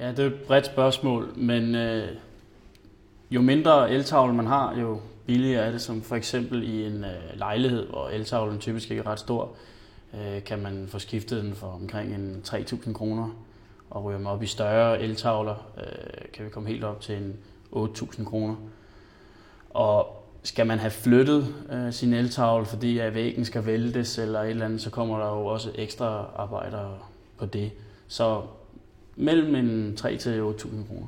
Ja, det er et bredt spørgsmål, men øh, jo mindre eltavle man har, jo billigere er det, som for eksempel i en øh, lejlighed, hvor eltavlen typisk ikke er ret stor, øh, kan man få skiftet den for omkring en 3.000 kroner. Og ryger man op i større eltavler, øh, kan vi komme helt op til en 8.000 kroner. Og skal man have flyttet øh, sin eltavle, fordi at væggen skal væltes eller et eller andet, så kommer der jo også ekstra arbejder på det. Så mellem 3 til 8.000 kroner.